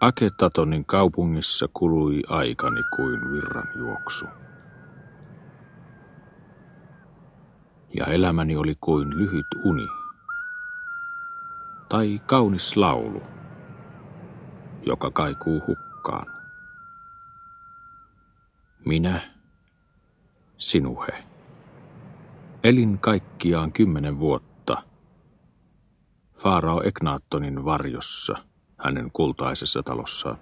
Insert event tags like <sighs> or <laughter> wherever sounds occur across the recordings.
Aketatonin kaupungissa kului aikani kuin virran juoksu. Ja elämäni oli kuin lyhyt uni. Tai kaunis laulu, joka kaikuu hukkaan. Minä, sinuhe, elin kaikkiaan kymmenen vuotta. Faarao Eknaattonin varjossa – hänen kultaisessa talossaan.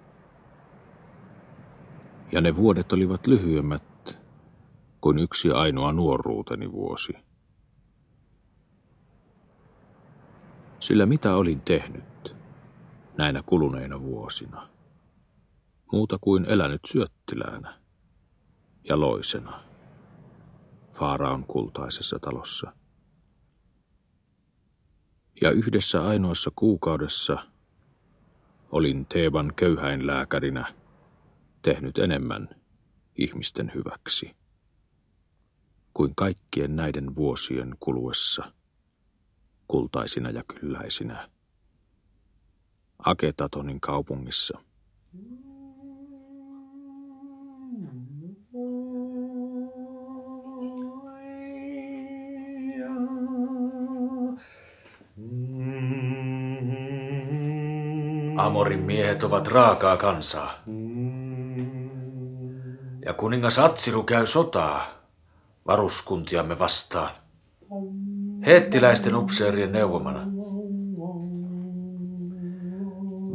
Ja ne vuodet olivat lyhyemmät kuin yksi ainoa nuoruuteni vuosi. Sillä mitä olin tehnyt näinä kuluneina vuosina? Muuta kuin elänyt syöttiläänä ja loisena Faaraon kultaisessa talossa. Ja yhdessä ainoassa kuukaudessa – olin Teeban köyhäinlääkärinä tehnyt enemmän ihmisten hyväksi kuin kaikkien näiden vuosien kuluessa kultaisina ja kylläisinä Aketatonin kaupungissa. Amorin miehet ovat raakaa kansaa. Ja kuningas Atsiru käy sotaa varuskuntiamme vastaan. Hettiläisten upseerien neuvomana.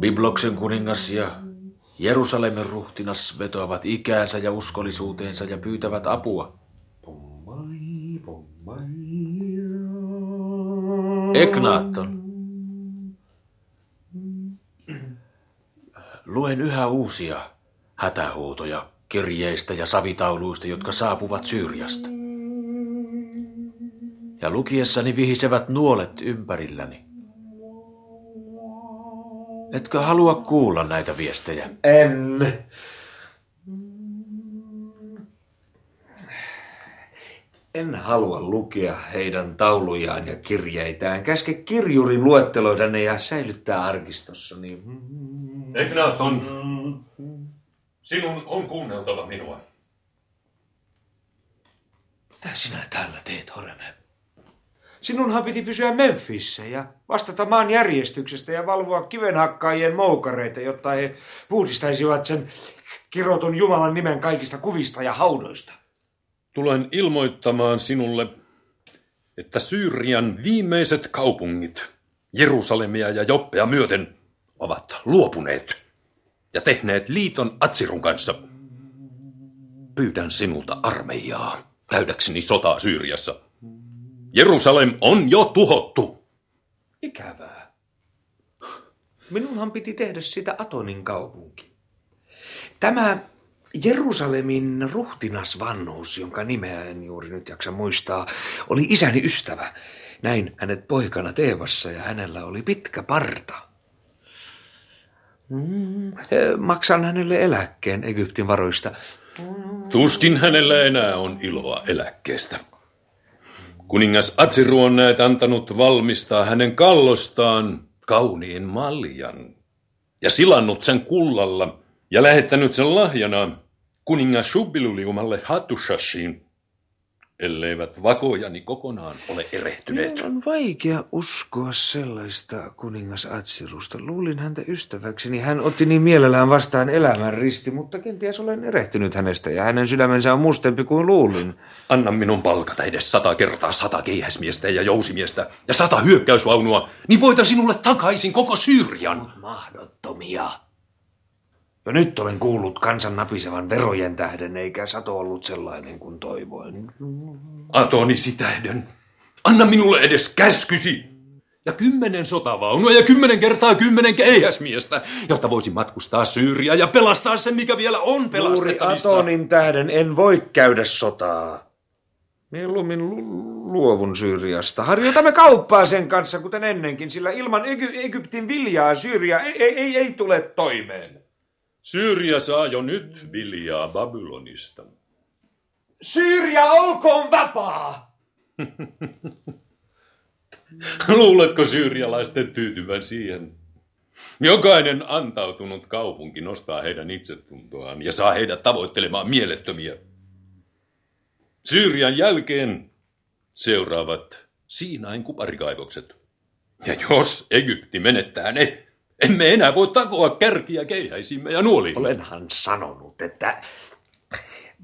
Bibloksen kuningas ja Jerusalemin ruhtinas vetoavat ikäänsä ja uskollisuuteensa ja pyytävät apua. Eknaatton, Luen yhä uusia hätähuutoja kirjeistä ja savitauluista, jotka saapuvat Syyriasta. Ja lukiessani vihisevät nuolet ympärilläni. Etkö halua kuulla näitä viestejä? En. En halua lukea heidän taulujaan ja kirjeitään. Käske kirjuri luetteloida ne ja säilyttää arkistossani. Egnaton, sinun on kuunneltava minua. Mitä sinä täällä teet, Horeme? Sinunhan piti pysyä Memphissä ja vastata maan järjestyksestä ja valvoa kivenhakkaajien moukareita, jotta he puhdistaisivat sen kirotun Jumalan nimen kaikista kuvista ja haudoista. Tulen ilmoittamaan sinulle, että Syyrian viimeiset kaupungit, Jerusalemia ja Joppea myöten, ovat luopuneet ja tehneet liiton Atsirun kanssa. Pyydän sinulta armeijaa käydäkseni sotaa Syyriassa. Jerusalem on jo tuhottu. Ikävää. Minunhan piti tehdä sitä Atonin kaupunki. Tämä Jerusalemin ruhtinas vanhuus, jonka nimeä en juuri nyt jaksa muistaa, oli isäni ystävä. Näin hänet poikana Teevassa ja hänellä oli pitkä parta. Mm, maksan hänelle eläkkeen Egyptin varoista. Tuskin hänellä enää on iloa eläkkeestä. Kuningas Atsiru on näet antanut valmistaa hänen kallostaan kauniin maljan ja silannut sen kullalla ja lähettänyt sen lahjana kuningas Shubiluliumalle Hattushashiin elleivät vakojani kokonaan ole erehtyneet. Minun on vaikea uskoa sellaista kuningas Atsirusta. Luulin häntä ystäväkseni. Hän otti niin mielellään vastaan elämän risti, mutta kenties olen erehtynyt hänestä ja hänen sydämensä on mustempi kuin luulin. Anna minun palkata edes sata kertaa sata keihäsmiestä ja jousimiestä ja sata hyökkäysvaunua, niin voita sinulle takaisin koko Syyrian. Mahdottomia. Jo nyt olen kuullut kansan napisevan verojen tähden, eikä sato ollut sellainen kuin toivoin. Atonisi tähden, anna minulle edes käskysi. Ja kymmenen sotavaunua ja kymmenen kertaa kymmenen keihäsmiestä, jotta voisin matkustaa Syyriä ja pelastaa sen, mikä vielä on pelastettavissa. Juuri Atonin tähden en voi käydä sotaa. Mieluummin lu- luovun Syyriasta. Harjoitamme kauppaa sen kanssa, kuten ennenkin, sillä ilman Egy- Egyptin viljaa Syyria ei, ei, ei, ei tule toimeen. Syyria saa jo nyt viljaa Babylonista. Syyria olkoon vapaa! <laughs> Luuletko syyrialaisten tyytyvän siihen? Jokainen antautunut kaupunki nostaa heidän itsetuntoaan ja saa heidät tavoittelemaan mielettömiä. Syyrian jälkeen seuraavat Siinain kuparikaivokset. Ja jos Egypti menettää ne, emme enää voi takoa kärkiä keihäisimme ja nuoliin. Olenhan sanonut, että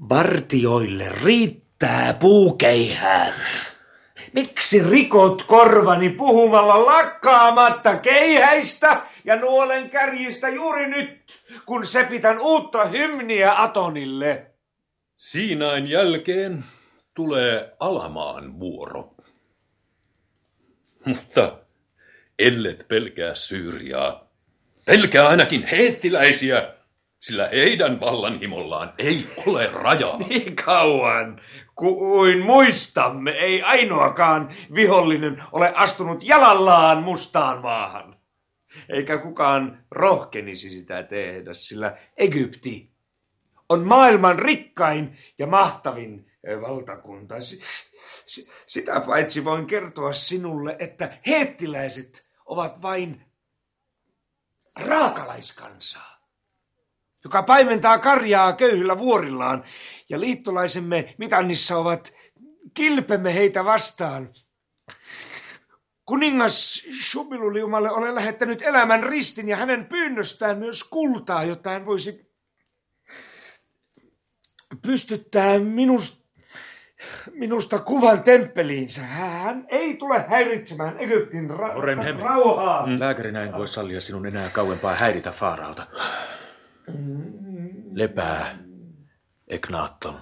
vartioille riittää puukeihät. Miksi rikot korvani puhumalla lakkaamatta keihäistä ja nuolen kärjistä juuri nyt, kun sepitän uutta hymniä Atonille? Siinain jälkeen tulee Alamaan vuoro. Mutta ellet pelkää Syyriaa, pelkää ainakin heettiläisiä, sillä heidän vallanhimollaan ei ole rajaa. <laughs> Niin kauan kuin muistamme, ei ainoakaan vihollinen ole astunut jalallaan mustaan maahan. Eikä kukaan rohkenisi sitä tehdä, sillä Egypti on maailman rikkain ja mahtavin valtakunta. Sitä paitsi voin kertoa sinulle, että heettiläiset ovat vain raakalaiskansaa, joka paimentaa karjaa köyhillä vuorillaan, ja liittolaisemme Mitannissa ovat kilpemme heitä vastaan. Kuningas Shubiluliumalle olen lähettänyt elämän ristin ja hänen pyynnöstään myös kultaa, jotta hän voisi pystyttää minusta minusta kuvan temppeliinsä. Hän ei tule häiritsemään Egyptin ra- rauhaa. Mm. Lääkärinä en voi sallia sinun enää kauempaa häiritä Faaralta. Lepää, Eknaatton.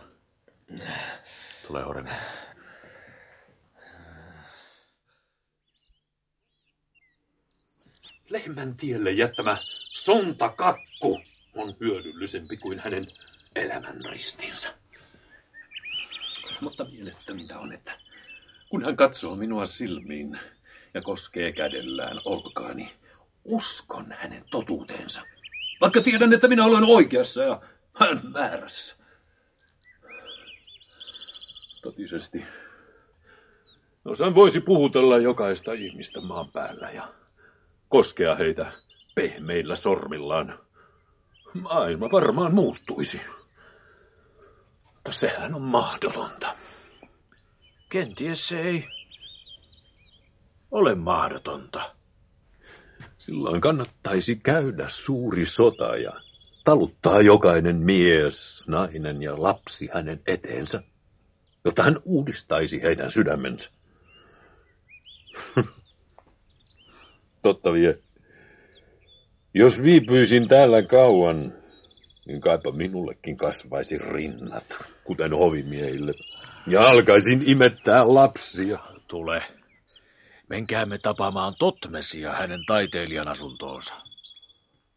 Tule Horemme. Lehmän tielle jättämä sontakakku on hyödyllisempi kuin hänen elämän ristinsä. Mutta mielettömintä on, että kun hän katsoo minua silmiin ja koskee kädellään olkaani, uskon hänen totuuteensa. Vaikka tiedän, että minä olen oikeassa ja hän väärässä. Totisesti. Jos hän voisi puhutella jokaista ihmistä maan päällä ja koskea heitä pehmeillä sormillaan, maailma varmaan muuttuisi. Mutta sehän on mahdotonta. Kenties se ei ole mahdotonta. Silloin kannattaisi käydä suuri sota ja taluttaa jokainen mies, nainen ja lapsi hänen eteensä, jotta hän uudistaisi heidän sydämensä. <laughs> Totta vie. Jos viipyisin täällä kauan, niin kaipa minullekin kasvaisi rinnat, kuten hovimiehille, ja alkaisin imettää lapsia. Tule. Menkäämme tapaamaan Totmesia hänen taiteilijan asuntoonsa.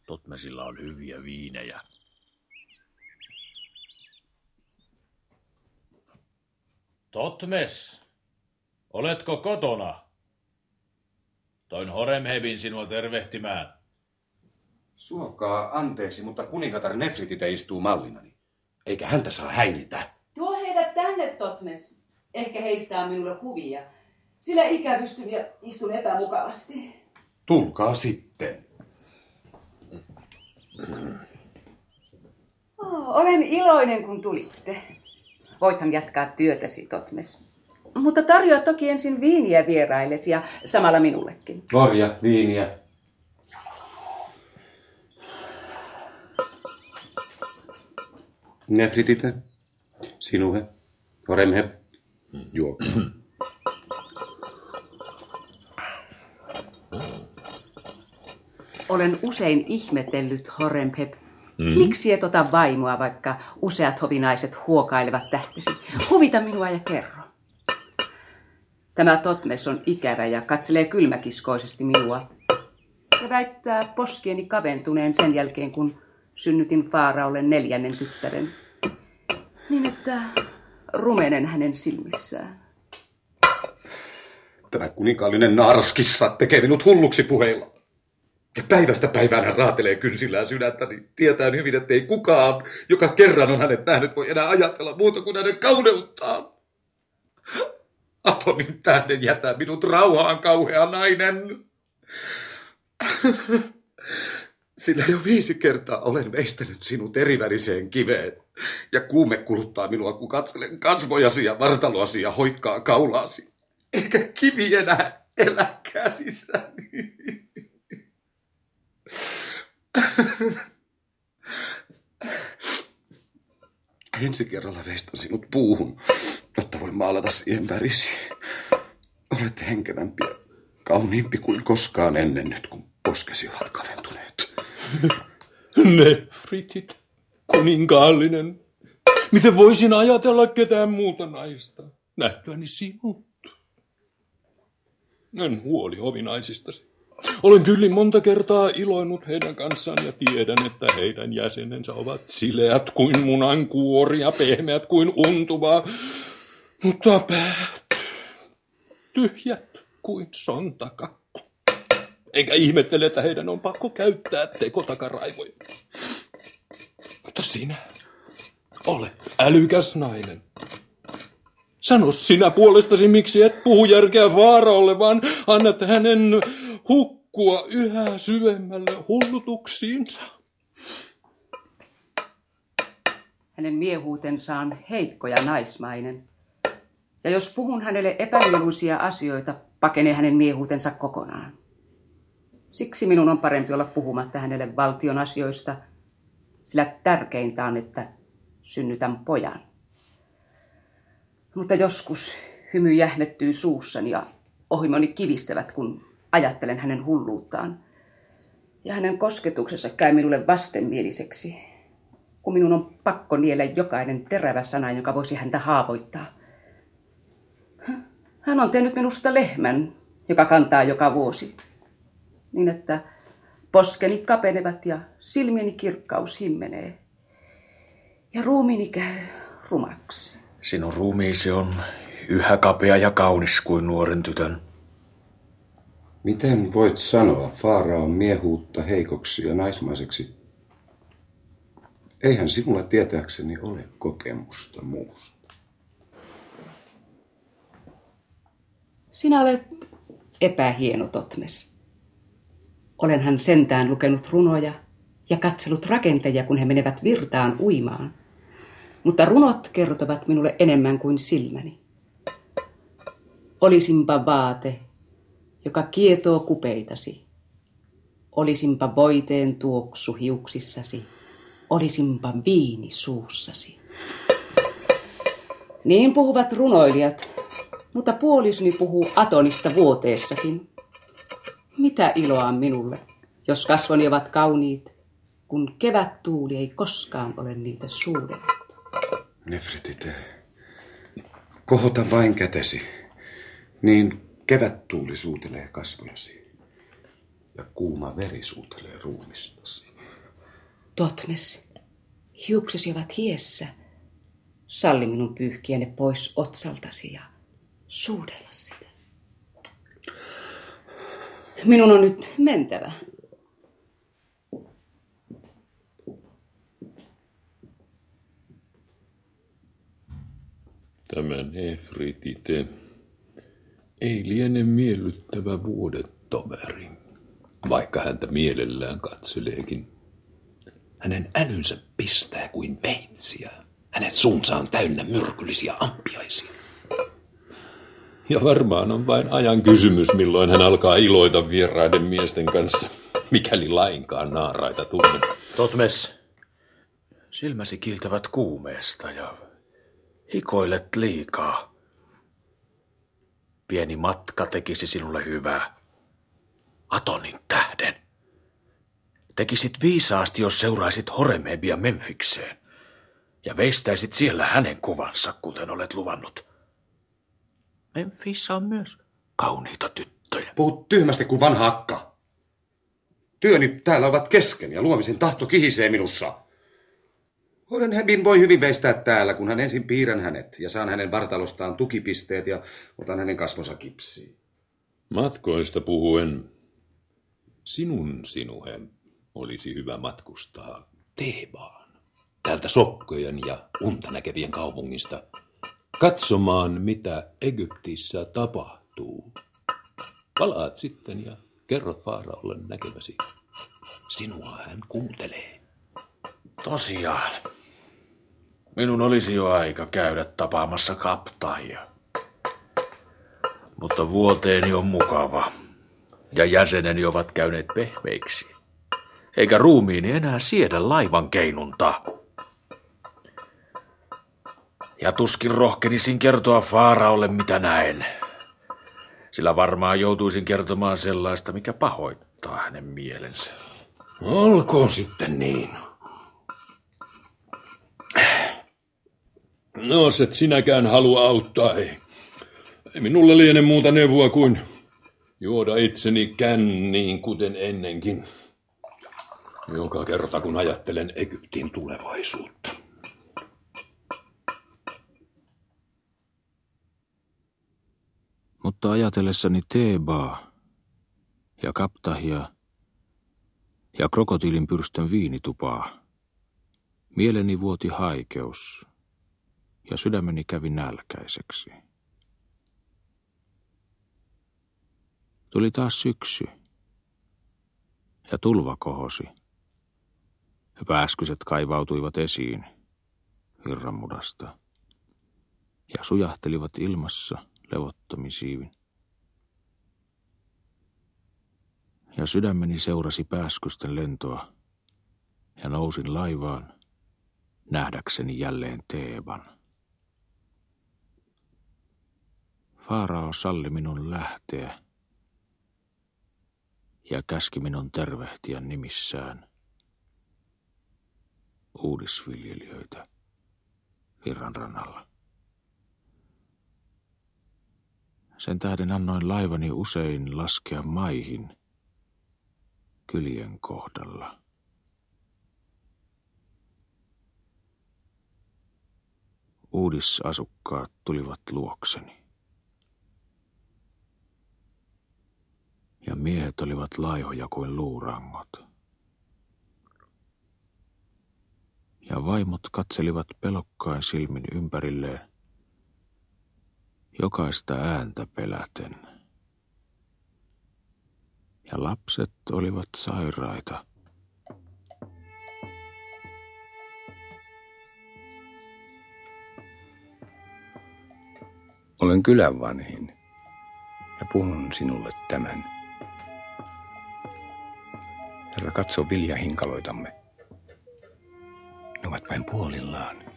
Totmesilla on hyviä viinejä. Totmes, oletko kotona? Toin Horemhebin sinua tervehtimään. Suokaa anteeksi, mutta kuningatar Nefritite istuu mallinani. Eikä häntä saa häiritä. Tuo heidät tänne, Totmes. Ehkä heistä on minulle kuvia. Sillä ikävystyn ja istun epämukavasti. Tulkaa sitten. Oh, olen iloinen, kun tulitte. Voithan jatkaa työtäsi, Totmes. Mutta tarjoa toki ensin viiniä vieraillesi ja samalla minullekin. Korja, viiniä. Nefritite, sinuhe, Horemheb, juo. Olen usein ihmetellyt, Horemheb, mm. miksi et ota vaimoa, vaikka useat hovinaiset huokailevat tähtesi. Huvita minua ja kerro. Tämä Totmes on ikävä ja katselee kylmäkiskoisesti minua. Ja väittää poskieni kaventuneen sen jälkeen, kun synnytin Faaraolle neljännen tyttären. Niin, että rumenen hänen silmissään. Tämä kuninkaallinen narskissa tekee minut hulluksi puheilla. Ja päivästä päivään hän raatelee kynsillään sydäntä, niin tietää hyvin, että ei kukaan, joka kerran on hänet nähnyt, voi enää ajatella muuta kuin hänen kauneuttaan. Atonin tähden jätä minut rauhaan, kauhea nainen. Sillä jo viisi kertaa olen veistänyt sinut eriväriseen kiveen. Ja kuume kuluttaa minua, kun katselen kasvojasi ja vartaloasi ja hoikkaa kaulaasi. Eikä kivi enää elä käsissäni. Ensi kerralla veistän sinut puuhun, jotta voin maalata siihen värisi. Olet henkevämpi ja kauniimpi kuin koskaan ennen nyt, kun poskesi ovat kaventuneet. Ne fritit, kuninkaallinen. Miten voisin ajatella ketään muuta naista? Nähtyäni sinut. En huoli ovinaisistasi. Olen kyllä monta kertaa iloinut heidän kanssaan ja tiedän, että heidän jäsenensä ovat sileät kuin munan kuori ja pehmeät kuin untuvaa. Mutta päät tyhjät kuin sontakakku. Enkä ihmettele, että heidän on pakko käyttää tekotakaraivoja. Mutta sinä, ole älykäs nainen. Sano sinä puolestasi, miksi et puhu järkeä vaaraolle, vaan annat hänen hukkua yhä syvemmälle hullutuksiinsa. Hänen miehuutensa on heikko ja naismainen. Ja jos puhun hänelle epämieluisia asioita, pakenee hänen miehuutensa kokonaan. Siksi minun on parempi olla puhumatta hänelle valtion asioista, sillä tärkeintä on, että synnytän pojan. Mutta joskus hymy jähmettyy suussani ja ohimoni kivistävät, kun ajattelen hänen hulluuttaan. Ja hänen kosketuksensa käy minulle vastenmieliseksi, kun minun on pakko niellä jokainen terävä sana, joka voisi häntä haavoittaa. Hän on tehnyt minusta lehmän, joka kantaa joka vuosi, niin että poskeni kapenevat ja silmieni kirkkaus himmenee. Ja ruumiini käy rumaksi. Sinun ruumiisi on yhä kapea ja kaunis kuin nuoren tytön. Miten voit sanoa Faaraon miehuutta heikoksi ja naismaiseksi? Eihän sinulla tietääkseni ole kokemusta muusta. Sinä olet epähieno Totmes. Olenhan sentään lukenut runoja ja katsellut rakenteja, kun he menevät virtaan uimaan. Mutta runot kertovat minulle enemmän kuin silmäni. Olisinpa vaate, joka kietoo kupeitasi. Olisinpa voiteen tuoksu hiuksissasi. Olisinpa viini suussasi. Niin puhuvat runoilijat, mutta puolisni puhuu Atonista vuoteessakin. Mitä iloa on minulle, jos kasvoni ovat kauniit, kun kevät tuuli ei koskaan ole niitä suudellut. Nefritite, kohota vain kätesi, niin kevät tuuli suutelee kasvojasi ja kuuma veri suutelee ruumistasi. Totmes, hiuksesi ovat hiessä. Salli minun pyyhkiä ne pois otsaltasi ja suudella sitä. Minun on nyt mentävä. Tämä Nefritite ei liene miellyttävä vuodetoveri, vaikka häntä mielellään katseleekin. Hänen älynsä pistää kuin veitsiä. Hänen suunsa on täynnä myrkyllisiä ampiaisia. Ja varmaan on vain ajan kysymys, milloin hän alkaa iloita vieraiden miesten kanssa, mikäli lainkaan naaraita tunne. Totmes, silmäsi kiiltävät kuumeesta ja hikoilet liikaa. Pieni matka tekisi sinulle hyvää. Atonin tähden. Tekisit viisaasti, jos seuraisit Horemebia Memfikseen ja veistäisit siellä hänen kuvansa, kuten olet luvannut. Memphis on myös kauniita tyttöjä. Puhut tyhmästi kuin vanha akka. Työni täällä ovat kesken ja luomisen tahto kihisee minussa. Horenhebin voi hyvin veistää täällä, kun hän ensin piirrän hänet ja saan hänen vartalostaan tukipisteet ja otan hänen kasvonsa kipsiin. Matkoista puhuen, sinun sinuhe olisi hyvä matkustaa Teebaan, täältä Sokkojen ja unta näkevien kaupungista, katsomaan mitä Egyptissä tapahtuu. Palaat sitten ja kerrot Faaraolle näkeväsi. Sinua hän kuuntelee. Tosiaan. Minun olisi jo aika käydä tapaamassa kaptaajia. Mutta vuoteeni on mukava. Ja jäseneni ovat käyneet pehmeiksi. Eikä ruumiini enää siedä laivan keinuntaa. Ja tuskin rohkenisin kertoa Faaraolle mitä näen. Sillä varmaan joutuisin kertomaan sellaista, mikä pahoittaa hänen mielensä. Olkoon sitten niin. No, et sinäkään halua auttaa, ei. Ei minulle liene muuta neuvoa kuin juoda itseni känniin, kuten ennenkin. Joka kerta, kun ajattelen Egyptin tulevaisuutta. Mutta ajatellessani Teebaa ja Kaptahia ja krokotiilin pyrstön viinitupaa, mieleni vuoti haikeus ja sydämeni kävi nälkäiseksi. Tuli taas syksy ja tulva kohosi ja pääskyset kaivautuivat esiin virranmudasta ja sujahtelivat ilmassa – levottomisiivin. Ja sydämeni seurasi pääskysten lentoa ja nousin laivaan nähdäkseni jälleen Teeban. Faarao salli minun lähteä ja käski minun tervehtiä nimissään uudisviljelijöitä virran rannalla. Sen tähden annoin laivani usein laskea maihin kylien kohdalla. Uudisasukkaat tulivat luokseni. Ja miehet olivat laihoja kuin luurangot. Ja vaimot katselivat pelokkain silmin ympärilleen jokaista ääntä peläten. Ja lapset olivat sairaita. Olen kylän vanhin ja puhun sinulle tämän. Herra, katso viljahinkaloitamme. Ne ovat vain puolillaan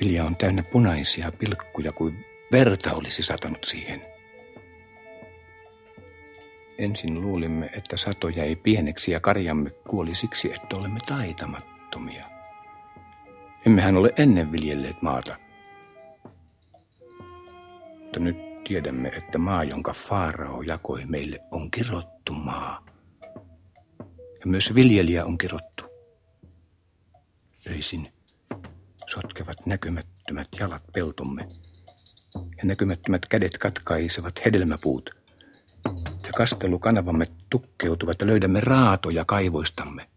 vilja on täynnä punaisia pilkkuja kuin verta olisi satanut siihen. Ensin luulimme, että sato jäi pieneksi ja karjamme kuoli siksi, että olemme taitamattomia. Emmehän ole ennen viljelleet maata. Mutta nyt tiedämme, että maa, jonka Faarao jakoi meille, on kirottu maa. Ja myös viljelijä on kirottu. Öisin sotkevat näkymättömät jalat peltomme. Ja näkymättömät kädet katkaisevat hedelmäpuut. Ja kastelukanavamme tukkeutuvat ja löydämme raatoja kaivoistamme.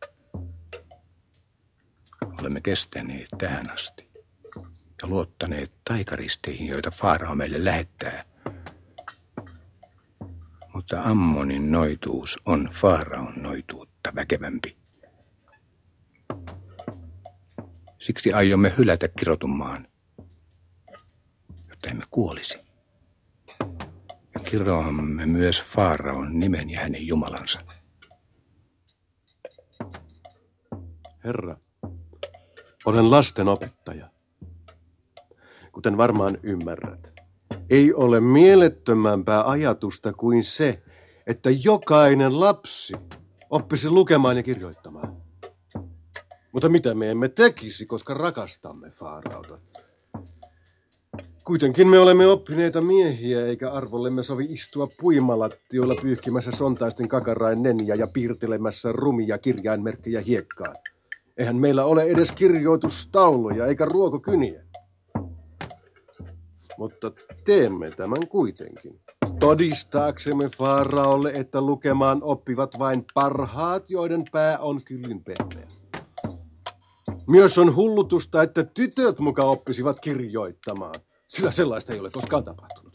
Olemme kestäneet tähän asti ja luottaneet taikaristeihin, joita Faarao meille lähettää. Mutta Ammonin noituus on Faaraon noituutta väkevämpi. Siksi aiomme hylätä kirotun maan, jotta emme kuolisi. Ja kiroamme myös Faaraon nimen ja hänen Jumalansa. Herra, olen lasten opettaja. Kuten varmaan ymmärrät, ei ole mielettömämpää ajatusta kuin se, että jokainen lapsi oppisi lukemaan ja kirjoittamaan. Mutta mitä me emme tekisi, koska rakastamme Faarauta? Kuitenkin me olemme oppineita miehiä, eikä arvollemme sovi istua puimalattioilla pyyhkimässä sontaisten kakarain neniä ja piirtelemässä rumia kirjainmerkkejä hiekkaan. Eihän meillä ole edes kirjoitustauluja eikä ruokokyniä. Mutta teemme tämän kuitenkin. Todistaaksemme Faaraolle, että lukemaan oppivat vain parhaat, joiden pää on kyllin pehmeä. Myös on hullutusta, että tytöt muka oppisivat kirjoittamaan, sillä sellaista ei ole koskaan tapahtunut.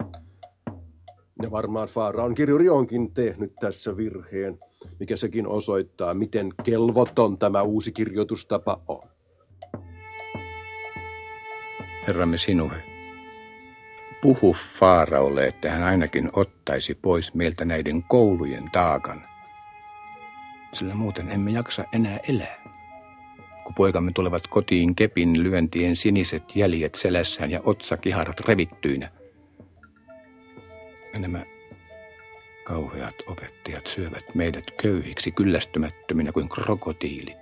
Ja varmaan Faaraon kirjuri onkin tehnyt tässä virheen, mikä sekin osoittaa, miten kelvoton tämä uusi kirjoitustapa on. Herramme sinuhe, puhu Faaraolle, että hän ainakin ottaisi pois meiltä näiden koulujen taakan. Sillä muuten emme jaksa enää elää. Kun poikamme tulevat kotiin kepin lyöntien siniset jäljet selässään ja otsakiharat revittyinä. Ja nämä kauheat opettajat syövät meidät köyhiksi kyllästymättöminä kuin krokotiilit.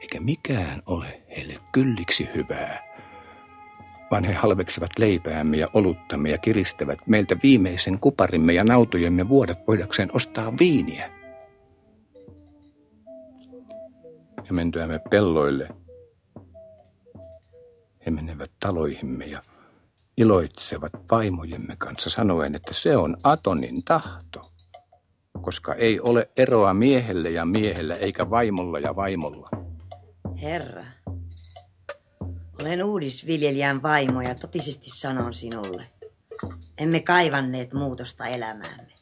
Eikä mikään ole heille kylliksi hyvää vaan he halveksivat leipäämme ja oluttamme ja kiristävät meiltä viimeisen kuparimme ja nautojemme vuodat voidakseen ostaa viiniä. Ja mentyämme pelloille, he menevät taloihimme ja iloitsevat vaimojemme kanssa sanoen, että se on Atonin tahto, koska ei ole eroa miehelle ja miehellä eikä vaimolla ja vaimolla. Herra, olen uudisviljelijän vaimo ja totisesti sanon sinulle. Emme kaivanneet muutosta elämäämme.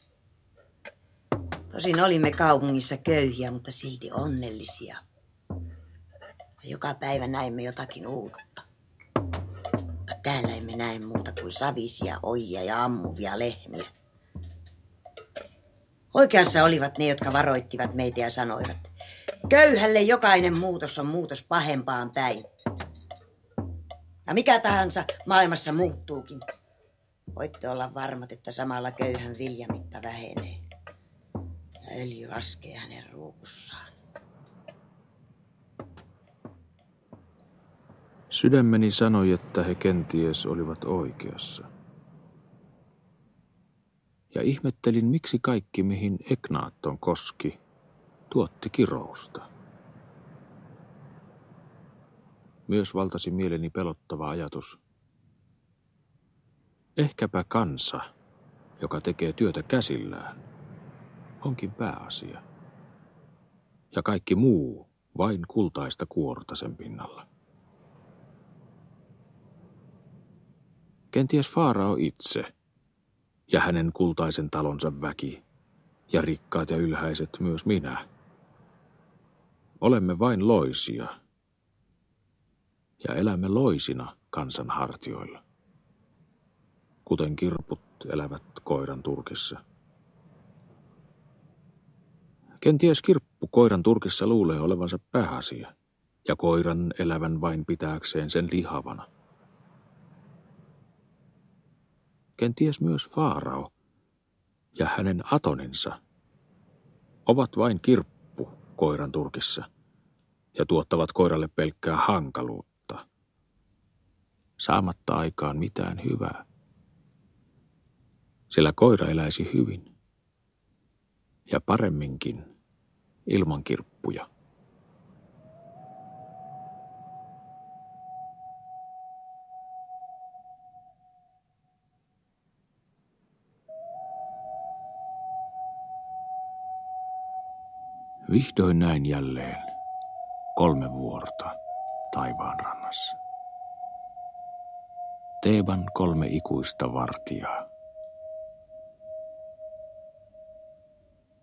Tosin olimme kaupungissa köyhiä, mutta silti onnellisia. Joka päivä näimme jotakin uutta. Mutta täällä emme näe muuta kuin savisia ojia ja ammuvia lehmiä. Oikeassa olivat ne, jotka varoittivat meitä ja sanoivat, köyhälle jokainen muutos on muutos pahempaan päin. Ja mikä tahansa maailmassa muuttuukin. Voitte olla varmat, että samalla köyhän viljamitta vähenee. Ja öljy laskee hänen ruukussaan. Sydämeni sanoi, että he kenties olivat oikeassa. Ja ihmettelin, miksi kaikki, mihin Eknaatton koski, tuotti kirousta. Myös valtasi mieleni pelottava ajatus. Ehkäpä kansa, joka tekee työtä käsillään, onkin pääasia. Ja kaikki muu vain kultaista kuorta sen pinnalla. Kenties Faarao itse ja hänen kultaisen talonsa väki ja rikkaat ja ylhäiset myös minä. Olemme vain loisia – ja elämme loisina kansan hartioilla, kuten kirput elävät koiran turkissa. Kenties kirppu koiran turkissa luulee olevansa pääasia, ja koiran elävän vain pitääkseen sen lihavana. Kenties myös Faarao ja hänen atoninsa ovat vain kirppu koiran turkissa ja tuottavat koiralle pelkkää hankaluutta saamatta aikaan mitään hyvää. Sillä koira eläisi hyvin ja paremminkin ilman kirppuja. Vihdoin näin jälleen kolme vuorta taivaan rannassa. Teeban kolme ikuista vartijaa.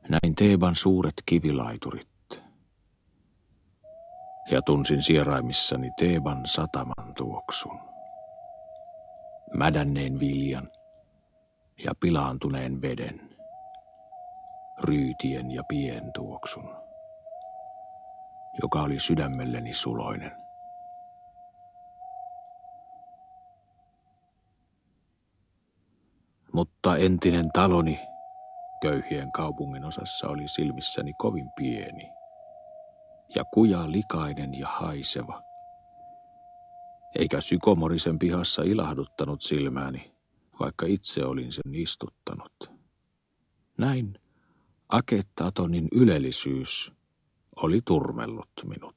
Näin Teeban suuret kivilaiturit. Ja tunsin sieraimissani Teeban sataman tuoksun. Mädänneen viljan ja pilaantuneen veden. Ryytien ja pien tuoksun, joka oli sydämelleni suloinen. Mutta entinen taloni köyhien kaupungin osassa oli silmissäni kovin pieni ja kuja likainen ja haiseva. Eikä sykomorisen pihassa ilahduttanut silmääni, vaikka itse olin sen istuttanut. Näin Akettatonin ylellisyys oli turmellut minut.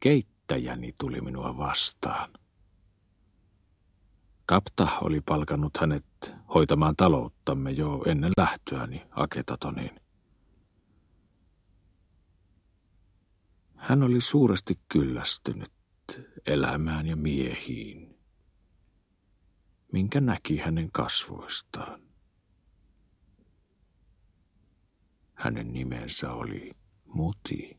Keitti yrittäjäni tuli minua vastaan. Kapta oli palkannut hänet hoitamaan talouttamme jo ennen lähtöäni Aketatoniin. Hän oli suuresti kyllästynyt elämään ja miehiin. Minkä näki hänen kasvoistaan. Hänen nimensä oli Muti.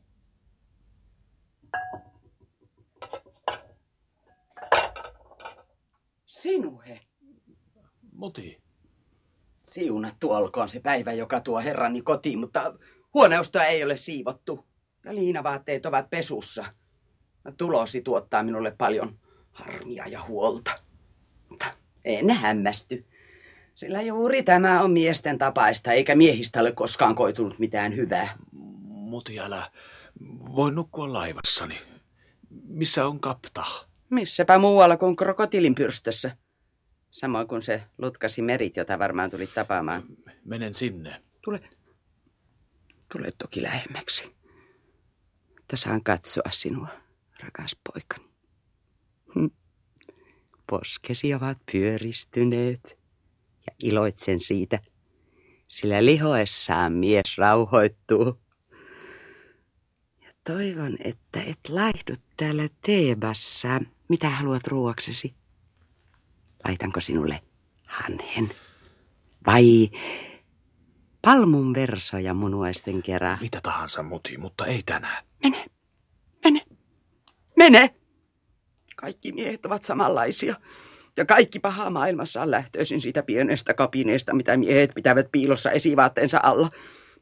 Sinuhe. Muti. Siunattu olkoon se päivä, joka tuo herrani kotiin, mutta huoneustoa ei ole siivottu. Ja liinavaatteet ovat pesussa. Tulosi tuottaa minulle paljon harmia ja huolta. Mutta en hämmästy. Sillä juuri tämä on miesten tapaista, eikä miehistä ole koskaan koitunut mitään hyvää. Muti, älä. Voi nukkua laivassani. Missä on kapta? Missäpä muualla kuin krokotiilin pyrstössä. Samoin kuin se lutkasi merit, jota varmaan tuli tapaamaan. Menen sinne. Tule, tule toki lähemmäksi. Että saan katsoa sinua, rakas poikani. Hm. Poskesi ovat pyöristyneet ja iloitsen siitä, sillä lihoessaan mies rauhoittuu. Ja toivon, että et laihdu täällä Teebassa. Mitä haluat ruoaksesi? Laitanko sinulle hanhen? Vai palmun versoja munuaisten kerran? Mitä tahansa, Muti, mutta ei tänään. Mene, mene, mene! Kaikki miehet ovat samanlaisia. Ja kaikki paha maailmassa on lähtöisin siitä pienestä kapineesta, mitä miehet pitävät piilossa esivaatteensa alla.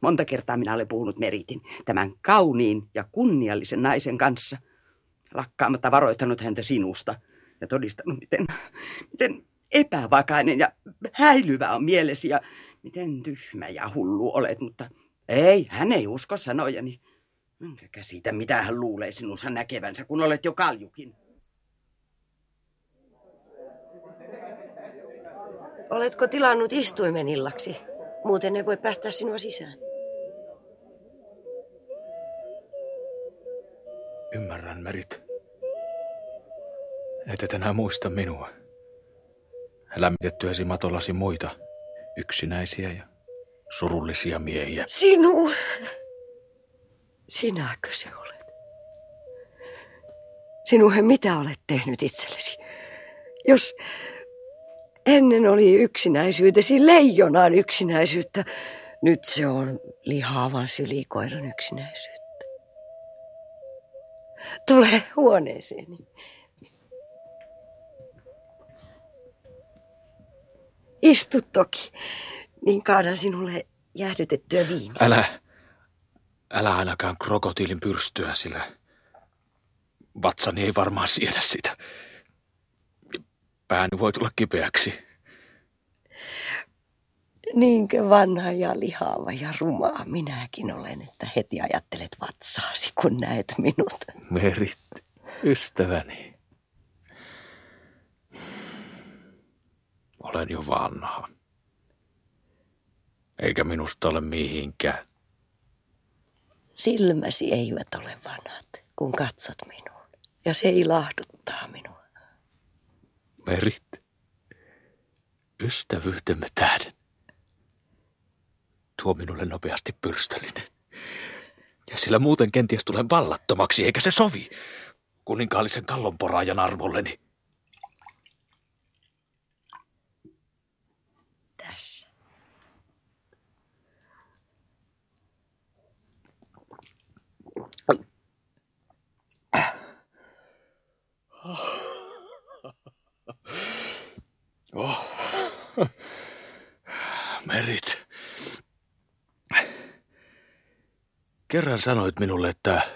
Monta kertaa minä olen puhunut Meritin, tämän kauniin ja kunniallisen naisen kanssa. Lakkaamatta varoittanut häntä sinusta ja todistanut, miten, miten epävakainen ja häilyvä on mielesi ja miten tyhmä ja hullu olet, mutta ei, hän ei usko sanojani. Enkä käsitä, mitä hän luulee sinussa näkevänsä, kun olet jo kaljukin. Oletko tilannut istuimen illaksi? Muuten ne voi päästä sinua sisään. Ymmärrän, Merit. Et enää muista minua. Lämmitettyäsi matollasi muita, yksinäisiä ja surullisia miehiä. Sinu! Sinäkö se olet? Sinuhe, mitä olet tehnyt itsellesi? Jos ennen oli yksinäisyytesi leijonaan yksinäisyyttä, nyt se on lihaavan sylikoiran yksinäisyyttä. Tule huoneeseeni. Istu toki, niin kaadan sinulle jäähdytettyä viiniä. Älä, älä ainakaan krokotiilin pyrstyä, sillä vatsani ei varmaan siedä sitä. Pääni voi tulla kipeäksi. Niinkö vanha ja lihaava ja rumaa minäkin olen, että heti ajattelet vatsaasi, kun näet minut. Merit, ystäväni. Olen jo vanha. Eikä minusta ole mihinkään. Silmäsi eivät ole vanhat, kun katsot minuun. Ja se ilahduttaa minua. Merit, ystävyytemme tähden. Tuo minulle nopeasti pyrstöllinen. Ja sillä muuten kenties tulen vallattomaksi, eikä se sovi kuninkaallisen kallonporaajan arvolleni. Tässä. Oh. <sighs> Merit. Kerran sanoit minulle, että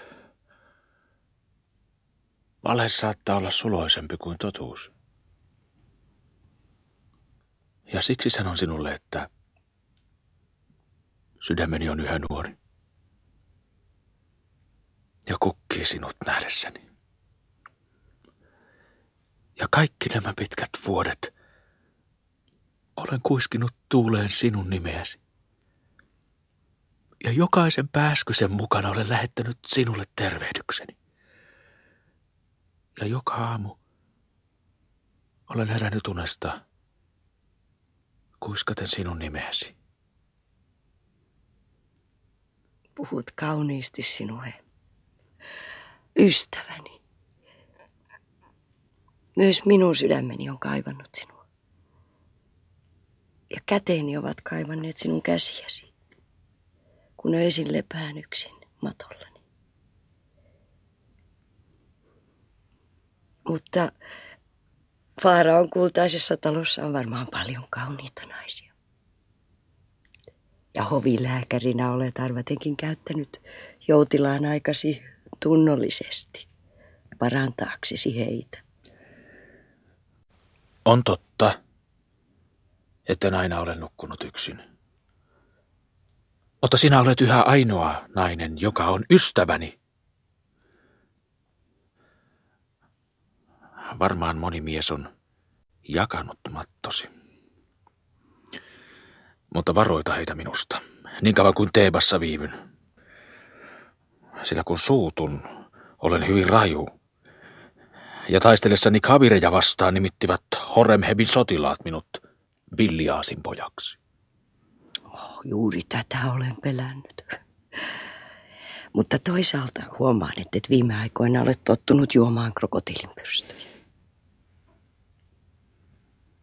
vale saattaa olla suloisempi kuin totuus. Ja siksi sanon sinulle, että sydämeni on yhä nuori. Ja kukkii sinut nähdessäni. Ja kaikki nämä pitkät vuodet olen kuiskinut tuuleen sinun nimeäsi. Ja jokaisen pääskysen mukana olen lähettänyt sinulle tervehdykseni. Ja joka aamu olen herännyt unesta kuiskaten sinun nimeäsi. Puhut kauniisti sinue. Ystäväni. Myös minun sydämeni on kaivannut sinua. Ja käteeni ovat kaivanneet sinun käsiäsi, kun öisin lepään yksin matollani. Mutta Faaraon kultaisessa talossa on varmaan paljon kauniita naisia. Ja hovilääkärinä olet arvatenkin käyttänyt joutilaan aikasi tunnollisesti parantaaksesi heitä. On totta, etten aina ole nukkunut yksin. Mutta sinä olet yhä ainoa nainen, joka on ystäväni. Varmaan moni mies on jakanut mattosi. Mutta varoita heitä minusta, niin kauan kuin Teebassa viivyn. Sillä kun suutun, olen hyvin raju. Ja taistellessani kavireja vastaan nimittivät Horemhebin sotilaat minut Villiaasin pojaksi. Oh, juuri tätä olen pelännyt. Mutta toisaalta huomaan, että et viime aikoina olet tottunut juomaan krokotiilinpyrstöjä.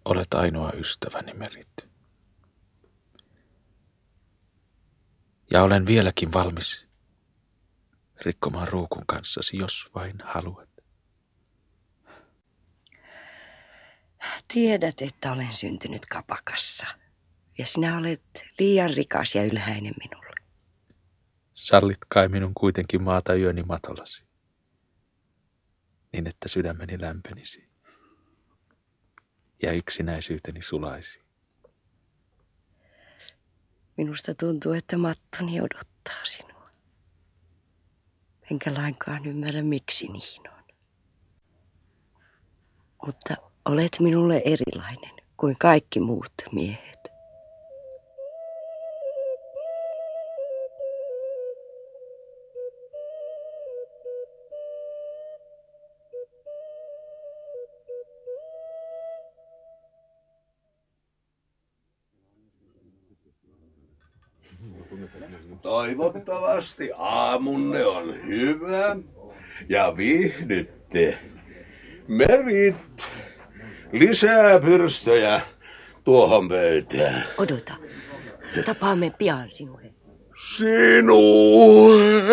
Olet ainoa ystäväni, Merit. Ja olen vieläkin valmis rikkomaan ruukun kanssasi, jos vain haluat. Tiedät, että olen syntynyt kapakassa. Ja sinä olet liian rikas ja ylhäinen minulle. Sallit kai minun kuitenkin maata yöni matolasi, niin että sydämeni lämpenisi ja yksinäisyyteni sulaisi. Minusta tuntuu, että mattoni odottaa sinua. Enkä lainkaan ymmärrä, miksi niin on. Mutta olet minulle erilainen kuin kaikki muut miehet. Toivottavasti aamunne on hyvä ja viihdytte. Merit, lisää pyrstöjä tuohon pöytään. Odota. Tapaamme pian sinulle. Sinulle.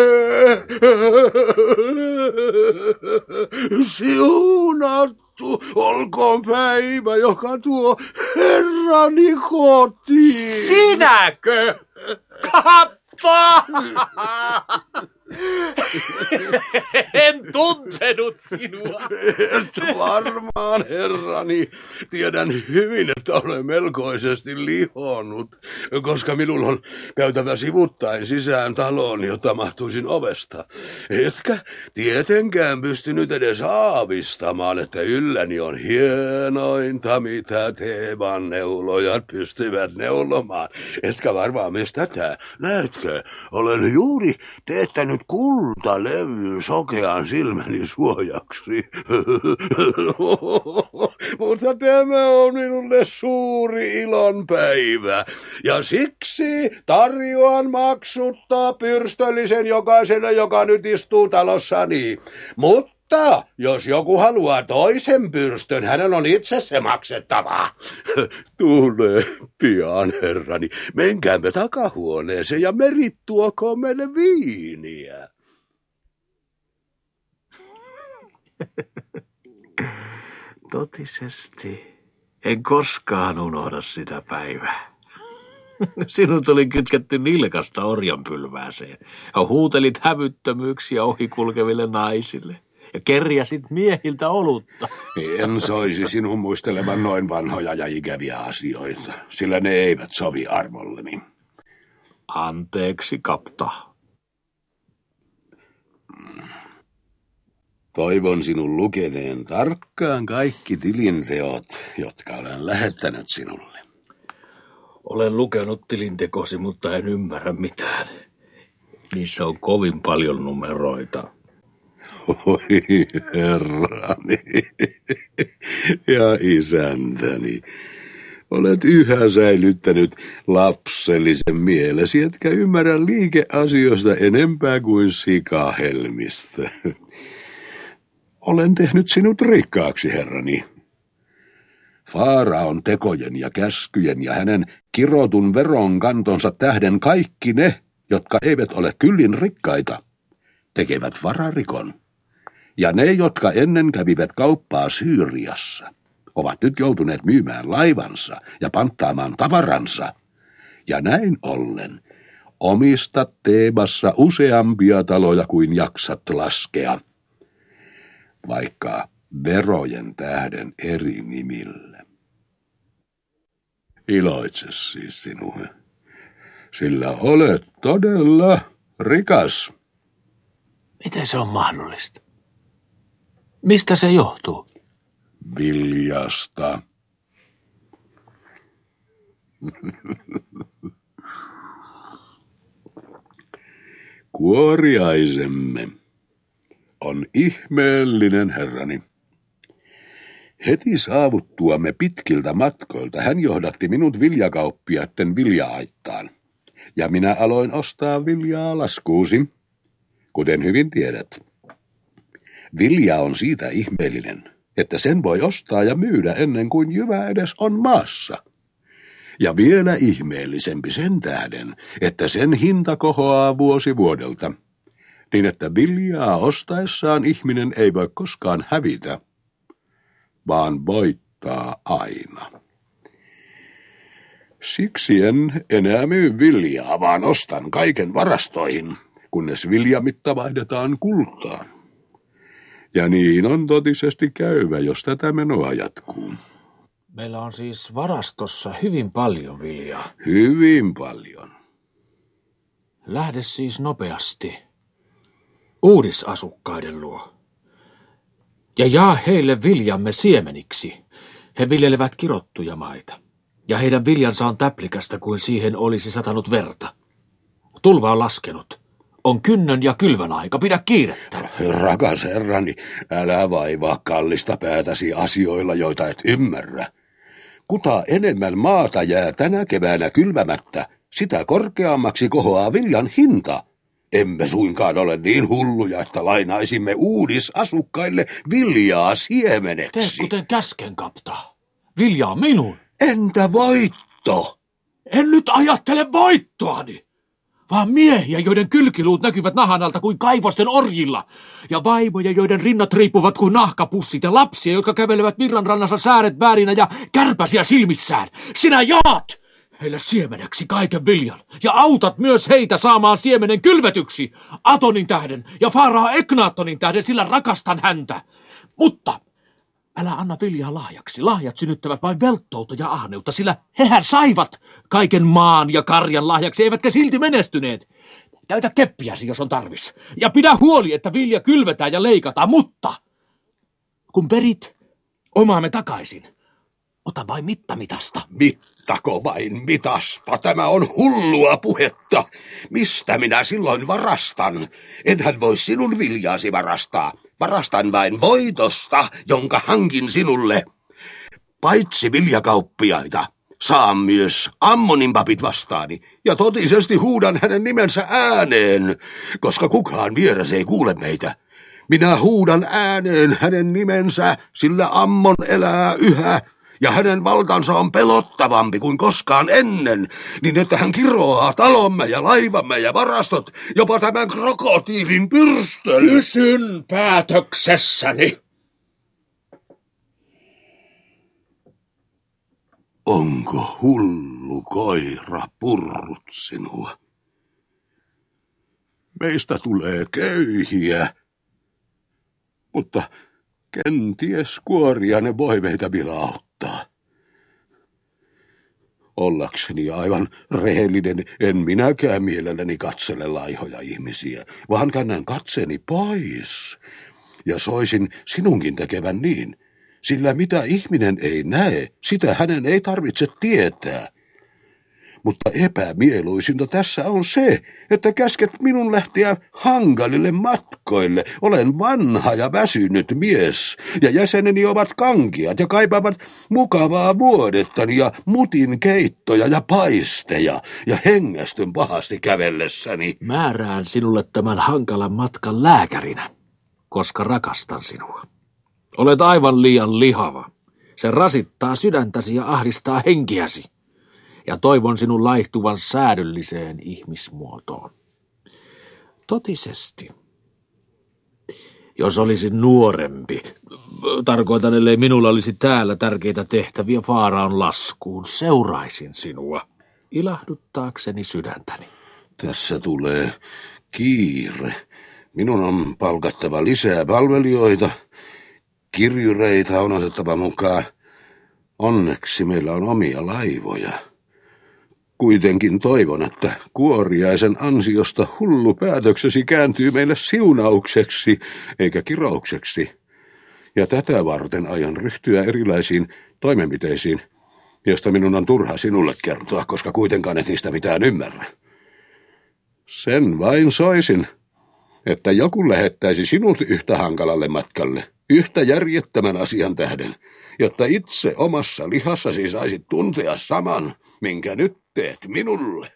Siunattu olkoon päivä, joka tuo herrani kotiin. Sinäkö? Kappa! <laughs> en tuntenut sinua. Et varmaan, herrani. Tiedän hyvin, että olen melkoisesti lihonnut, koska minulla on käytävä sivuttaen sisään taloon, jota mahtuisin ovesta. Etkä tietenkään pystynyt edes aavistamaan, että ylläni on hienointa, mitä Teevan neulojat pystyvät neulomaan. Etkä varmaan myös tätä. Näetkö, olen juuri teettänyt kultalevyn sokean silmäni suojaksi. <laughs> Mutta tämä on minulle suuri ilon päivä. Ja siksi tarjoan maksuttaa pyrstöllisen jokaiselle, joka nyt istuu talossani. Mutta mutta jos joku haluaa toisen pyrstön, hänen on itse se maksettava. <laughs> Tulee pian, herrani. Menkäämme takahuoneeseen ja merit tuoko meille viiniä. <laughs> Totisesti. En koskaan unohda sitä päivää. <laughs> Sinut oli kytketty nilkasta orjanpylvääseen ja huutelit hävyttömyyksiä ohikulkeville naisille ja kerjäsit miehiltä olutta. En soisi sinun muistelevan noin vanhoja ja ikäviä asioita, sillä ne eivät sovi armolleni. Anteeksi, kapta. Toivon sinun lukeneen tarkkaan kaikki tilinteot, jotka olen lähettänyt sinulle. Olen lukenut tilintekosi, mutta en ymmärrä mitään. Niissä on kovin paljon numeroita. Oi herrani ja isäntäni, olet yhä säilyttänyt lapsellisen mielesi, etkä ymmärrä liikeasioista enempää kuin sikahelmistä. Olen tehnyt sinut rikkaaksi, herrani. Faaraon tekojen ja käskyjen ja hänen kirotun veron kantonsa tähden kaikki ne, jotka eivät ole kyllin rikkaita, tekevät vararikon. Ja ne, jotka ennen kävivät kauppaa Syyriassa, ovat nyt joutuneet myymään laivansa ja panttaamaan tavaransa. Ja näin ollen omistat Teebassa useampia taloja kuin jaksat laskea, vaikka verojen tähden eri nimille. Iloitse siis sinua, sillä olet todella rikas. Miten se on mahdollista? Mistä se johtuu? Viljasta. Kuoriaisemme on ihmeellinen herrani. Heti saavuttuamme pitkiltä matkoilta hän johdatti minut viljakauppiaiden vilja-aittaan. Ja minä aloin ostaa viljaa laskuusi, kuten hyvin tiedät. Vilja on siitä ihmeellinen, että sen voi ostaa ja myydä ennen kuin jyvä edes on maassa. Ja vielä ihmeellisempi sen tähden, että sen hinta kohoaa vuosi vuodelta, niin että viljaa ostaessaan ihminen ei voi koskaan hävitä, vaan voittaa aina. Siksi en enää myy viljaa, vaan ostan kaiken varastoihin, kunnes viljamitta vaihdetaan kultaan. Ja niin on totisesti käyvä, jos tätä menoa jatkuu. Meillä on siis varastossa hyvin paljon viljaa. Hyvin paljon. Lähde siis nopeasti uudisasukkaiden luo. Ja jaa heille viljamme siemeniksi. He viljelevät kirottuja maita. Ja heidän viljansa on täplikästä kuin siihen olisi satanut verta. Tulva on laskenut. On kynnön ja kylvön aika, pidä kiirettä. Rakas herrani, älä vaivaa kallista päätäsi asioilla, joita et ymmärrä. Kuta enemmän maata jää tänä keväänä kylvämättä, sitä korkeammaksi kohoaa viljan hinta. Emme suinkaan ole niin hulluja, että lainaisimme uudisasukkaille viljaa siemeneksi. Tee kuten käsken, kapta. Viljaa minun. Entä voitto? En nyt ajattele voittoani, vaan miehiä, joiden kylkiluut näkyvät nahan alta kuin kaivosten orjilla, ja vaimoja, joiden rinnat riippuvat kuin nahkapussit, ja lapsia, jotka kävelevät virran rannassa sääret väärinä ja kärpäsiä silmissään. Sinä jaat! heille siemeneksi kaiken viljan, ja autat myös heitä saamaan siemenen kylvetyksi, Atonin tähden ja Faraa Eknaattonin tähden, sillä rakastan häntä. Mutta älä anna viljaa lahjaksi, lahjat synnyttävät vain velttoutta ja ahneutta, sillä hehän saivat kaiken maan ja karjan lahjaksi, eivätkä silti menestyneet. Käytä keppiäsi, jos on tarvis, ja pidä huoli, että vilja kylvetään ja leikataan, mutta kun perit omaamme takaisin, ota vain mittamitasta. Mittako vain mitasta? Tämä on hullua puhetta. Mistä minä silloin varastan? Enhän voi sinun viljaasi varastaa. Varastan vain voitosta, jonka hankin sinulle. Paitsi viljakauppiaita, saan myös Ammonin papit vastaani ja totisesti huudan hänen nimensä ääneen, koska kukaan vieras ei kuule meitä. Minä huudan ääneen hänen nimensä, sillä Ammon elää yhä ja hänen valtansa on pelottavampi kuin koskaan ennen, niin että hän kiroaa talomme ja laivamme ja varastot, jopa tämän krokotiilin pyrstön. Pysyn päätöksessäni. Onko hullu koira purrut sinua? Meistä tulee köyhiä, mutta kenties kuoria ne voi meitä vielä auttaa. Ollakseni aivan rehellinen, en minäkään mielelläni katsele laihoja ihmisiä, vaan käännän katseeni pois. Ja soisin sinunkin tekevän niin, sillä mitä ihminen ei näe, sitä hänen ei tarvitse tietää. Mutta epämieluisinta tässä on se, että käsket minun lähteä hankalille matkoille. Olen vanha ja väsynyt mies, ja jäseneni ovat kankiat ja kaipaavat mukavaa vuodettani ja mutin keittoja ja paisteja, ja hengästyn pahasti kävellessäni. Määrään sinulle tämän hankalan matkan lääkärinä, koska rakastan sinua. Olet aivan liian lihava. Se rasittaa sydäntäsi ja ahdistaa henkiäsi. Ja toivon sinun laihtuvan säädölliseen ihmismuotoon. Totisesti. Jos olisin nuorempi, tarkoitan, ellei minulla olisi täällä tärkeitä tehtäviä Faaraan laskuun, seuraisin sinua, ilahduttaakseni sydäntäni. Tässä tulee kiire. Minun on palkattava lisää palvelijoita. Kirjureita on otettava mukaan. Onneksi meillä on omia laivoja. Kuitenkin toivon, että kuoriaisen ansiosta hullu päätöksesi kääntyy meille siunaukseksi eikä kiroukseksi. Ja tätä varten aion ryhtyä erilaisiin toimenpiteisiin, josta minun on turha sinulle kertoa, koska kuitenkaan et niistä mitään ymmärrä. Sen vain soisin, että joku lähettäisi sinut yhtä hankalalle matkalle, yhtä järjettömän asian tähden, jotta itse omassa lihassasi saisit tuntea saman, minkä nyt teet minulle.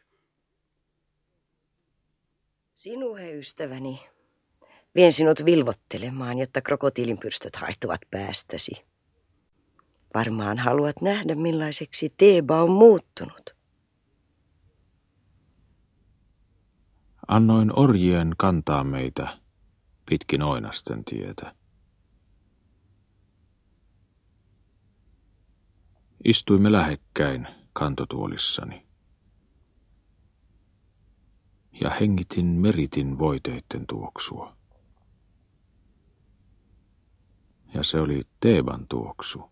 Sinuhe, ystäväni, vien sinut vilvottelemaan, jotta krokotiilinpyrstöt haihtuvat päästäsi. Varmaan haluat nähdä, millaiseksi Teeba on muuttunut. Annoin orjien kantaa meitä pitkin oinasten tietä. Istuimme lähekkäin kantotuolissani. Ja hengitin meritin voiteitten tuoksua. Ja se oli Teeban tuoksu.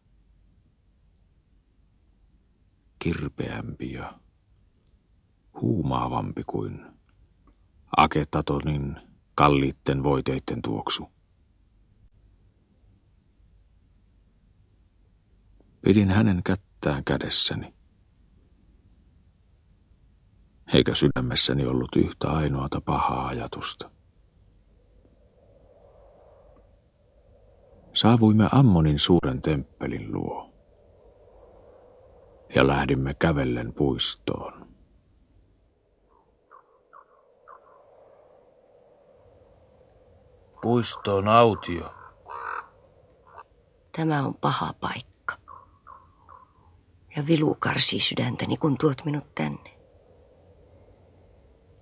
Kirpeämpi ja huumaavampi kuin Aketatonin kalliitten voiteitten tuoksu. Pidin hänen kättään kädessäni. Eikä sydämessäni ollut yhtä ainoata pahaa ajatusta. Saavuimme Ammonin suuren temppelin luo ja lähdimme kävellen puistoon. Puisto on autio. Tämä on paha paikka. Ja vilu karsii sydäntäni, kun tuot minut tänne.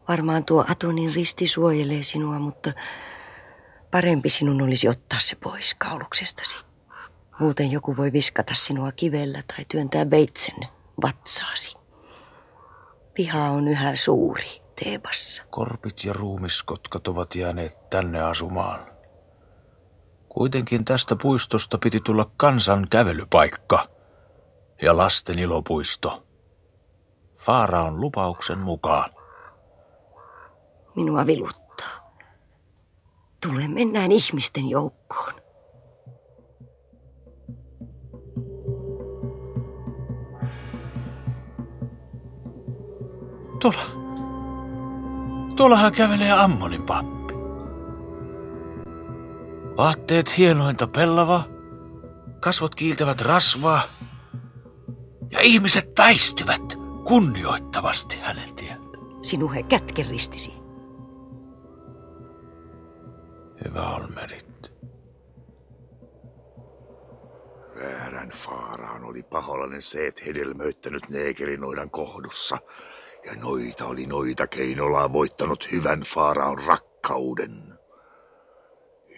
Varmaan tuo Atonin risti suojelee sinua, mutta parempi sinun olisi ottaa se pois kauluksestasi. Muuten joku voi viskata sinua kivellä tai työntää veitsen vatsaasi. Piha on yhä suuri Teebassa. Korpit ja ruumiskotkat ovat jääneet tänne asumaan. Kuitenkin tästä puistosta piti tulla kansan kävelypaikka ja lasten ilopuisto. Faara on lupauksen mukaan. Minua viluttaa. Tule mennään ihmisten joukkoon. Tuolla. Tuollahan kävelee Ammonin pappi. Vaatteet hienointa pellava, kasvot kiiltävät rasvaa ja ihmiset väistyvät kunnioittavasti hänen tieltä. Sinuhe kätke ristisi. Hyvä on merit. Väärän faaraan oli paholainen seet hedelmöittänyt neekerinoidan kohdussa, ja noita oli noita keinolla voittanut hyvän faaraon rakkauden.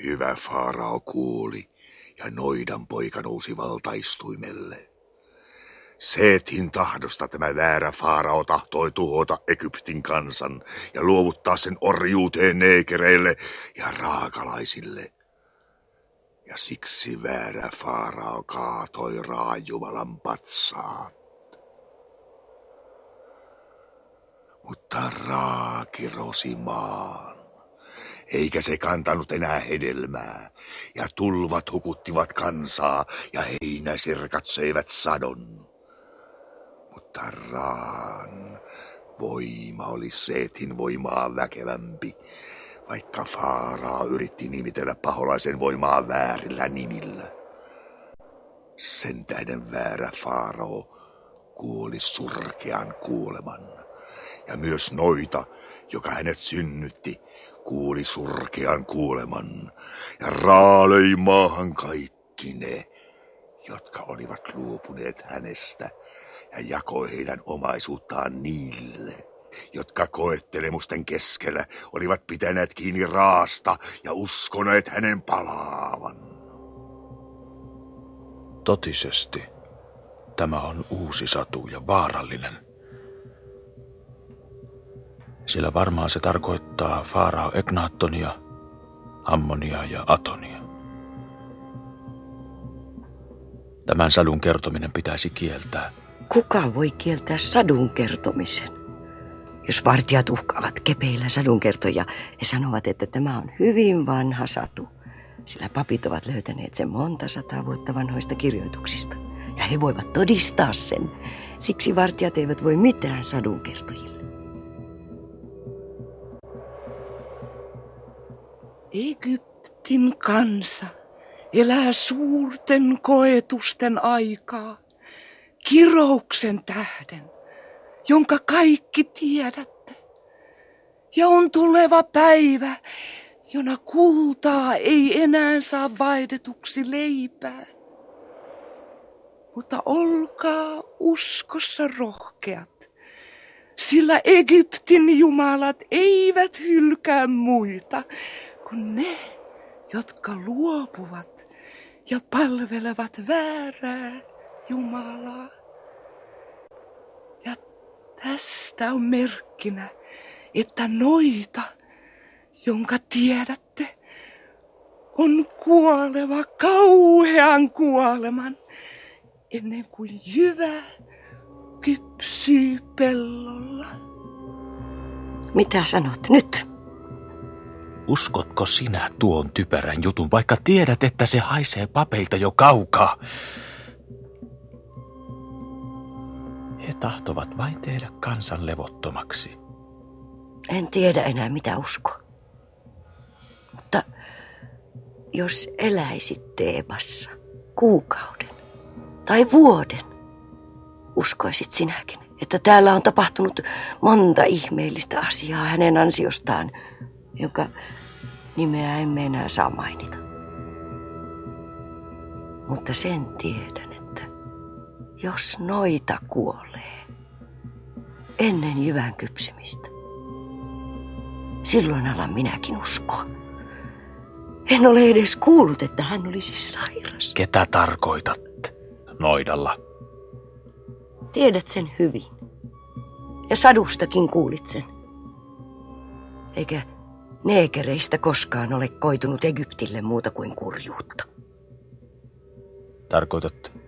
Hyvä faarao kuuli, ja noidan poika nousi valtaistuimelle. Seetin tahdosta tämä väärä faarao tahtoi tuhota Egyptin kansan ja luovuttaa sen orjuuteen neekereille ja raakalaisille. Ja siksi väärä faarao kaatoi raajumalan patsaat. Mutta Raa kirosi maan, eikä se kantanut enää hedelmää, ja tulvat hukuttivat kansaa, ja heinäsirkat söivät sadon. Mutta Raan voima oli Seetin voimaa väkevämpi, vaikka Faaraa yritti nimitellä paholaisen voimaa väärillä nimillä. Sen tähden väärä Faarao kuoli surkean kuoleman. Ja myös noita, joka hänet synnytti, kuuli surkean kuoleman, ja raalöi maahan kaikki ne, jotka olivat luopuneet hänestä ja jakoi heidän omaisuuttaan niille, jotka koettelemusten keskellä olivat pitäneet kiinni raasta ja uskoneet hänen palaavan. Totisesti, tämä on uusi satu ja vaarallinen. Sillä varmaan se tarkoittaa Faarao Egnaattonia, Ammonia ja Atonia. Tämän sadun kertominen pitäisi kieltää. Kuka voi kieltää sadun kertomisen? Jos vartijat uhkaavat kepeillä sadunkertoja, he sanovat, että tämä on hyvin vanha satu, sillä papit ovat löytäneet sen monta sataa vuotta vanhoista kirjoituksista. Ja he voivat todistaa sen. Siksi vartijat eivät voi mitään sadunkertojille. Egyptin kansa elää suurten koetusten aikaa, kirouksen tähden, jonka kaikki tiedätte. Ja on tuleva päivä, jona kultaa ei enää saa vaihdetuksi leipään. Mutta olkaa uskossa rohkeat, sillä Egyptin jumalat eivät hylkää muita kuin ne, jotka luopuvat ja palvelevat väärää Jumalaa. Ja tästä on merkkinä, että noita, jonka tiedätte, on kuoleva kauhean kuoleman, ennen kuin jyvä kypsyy pellolla. Mitä sanot nyt? Uskotko sinä tuon typerän jutun, vaikka tiedät, että se haisee papeilta jo kaukaa? He tahtovat vain tehdä kansan levottomaksi. En tiedä enää mitä usko. Mutta jos eläisit Teebassa kuukauden tai vuoden, uskoisit sinäkin, että täällä on tapahtunut monta ihmeellistä asiaa hänen ansiostaan, jonka nimeä emme enää saa mainita. Mutta sen tiedän, jos noita kuolee ennen jyvän kypsymistä, silloin alan minäkin uskoa. En ole edes kuullut, että hän olisi sairas. Ketä tarkoitat noidalla? Tiedät sen hyvin. Ja sadustakin kuulit sen. Eikä neekereistä koskaan ole koitunut Egyptille muuta kuin kurjuutta. Tarkoitat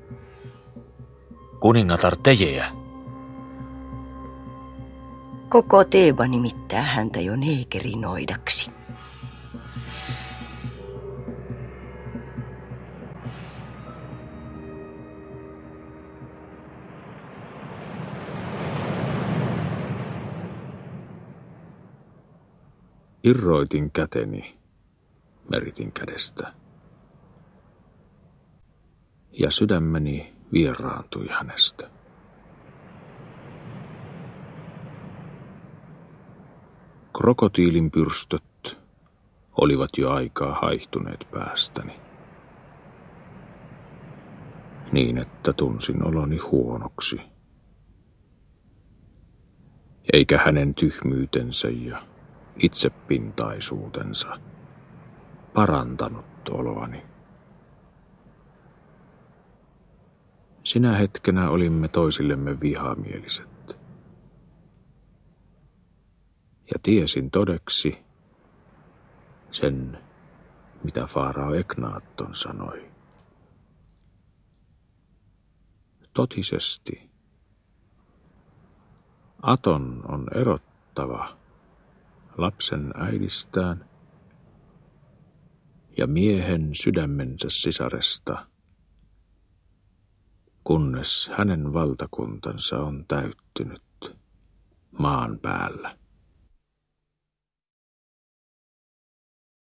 kuningatar Tejeä? Koko Teeba nimittää häntä jo neekerinoidaksi. Irroitin käteni meritin kädestä. Ja sydämeni vieraantui hänestä. Krokotiilin pyrstöt olivat jo aikaa haihtuneet päästäni. Niin, että tunsin oloni huonoksi. Eikä hänen tyhmyytensä ja itsepintaisuutensa parantanut oloani. Sinä hetkenä olimme toisillemme vihamieliset. Ja tiesin todeksi sen, mitä Faarao Eknaatton sanoi. Totisesti. Aton on erottava lapsen äidistään ja miehen sydämensä sisaresta, kunnes hänen valtakuntansa on täyttynyt maan päällä.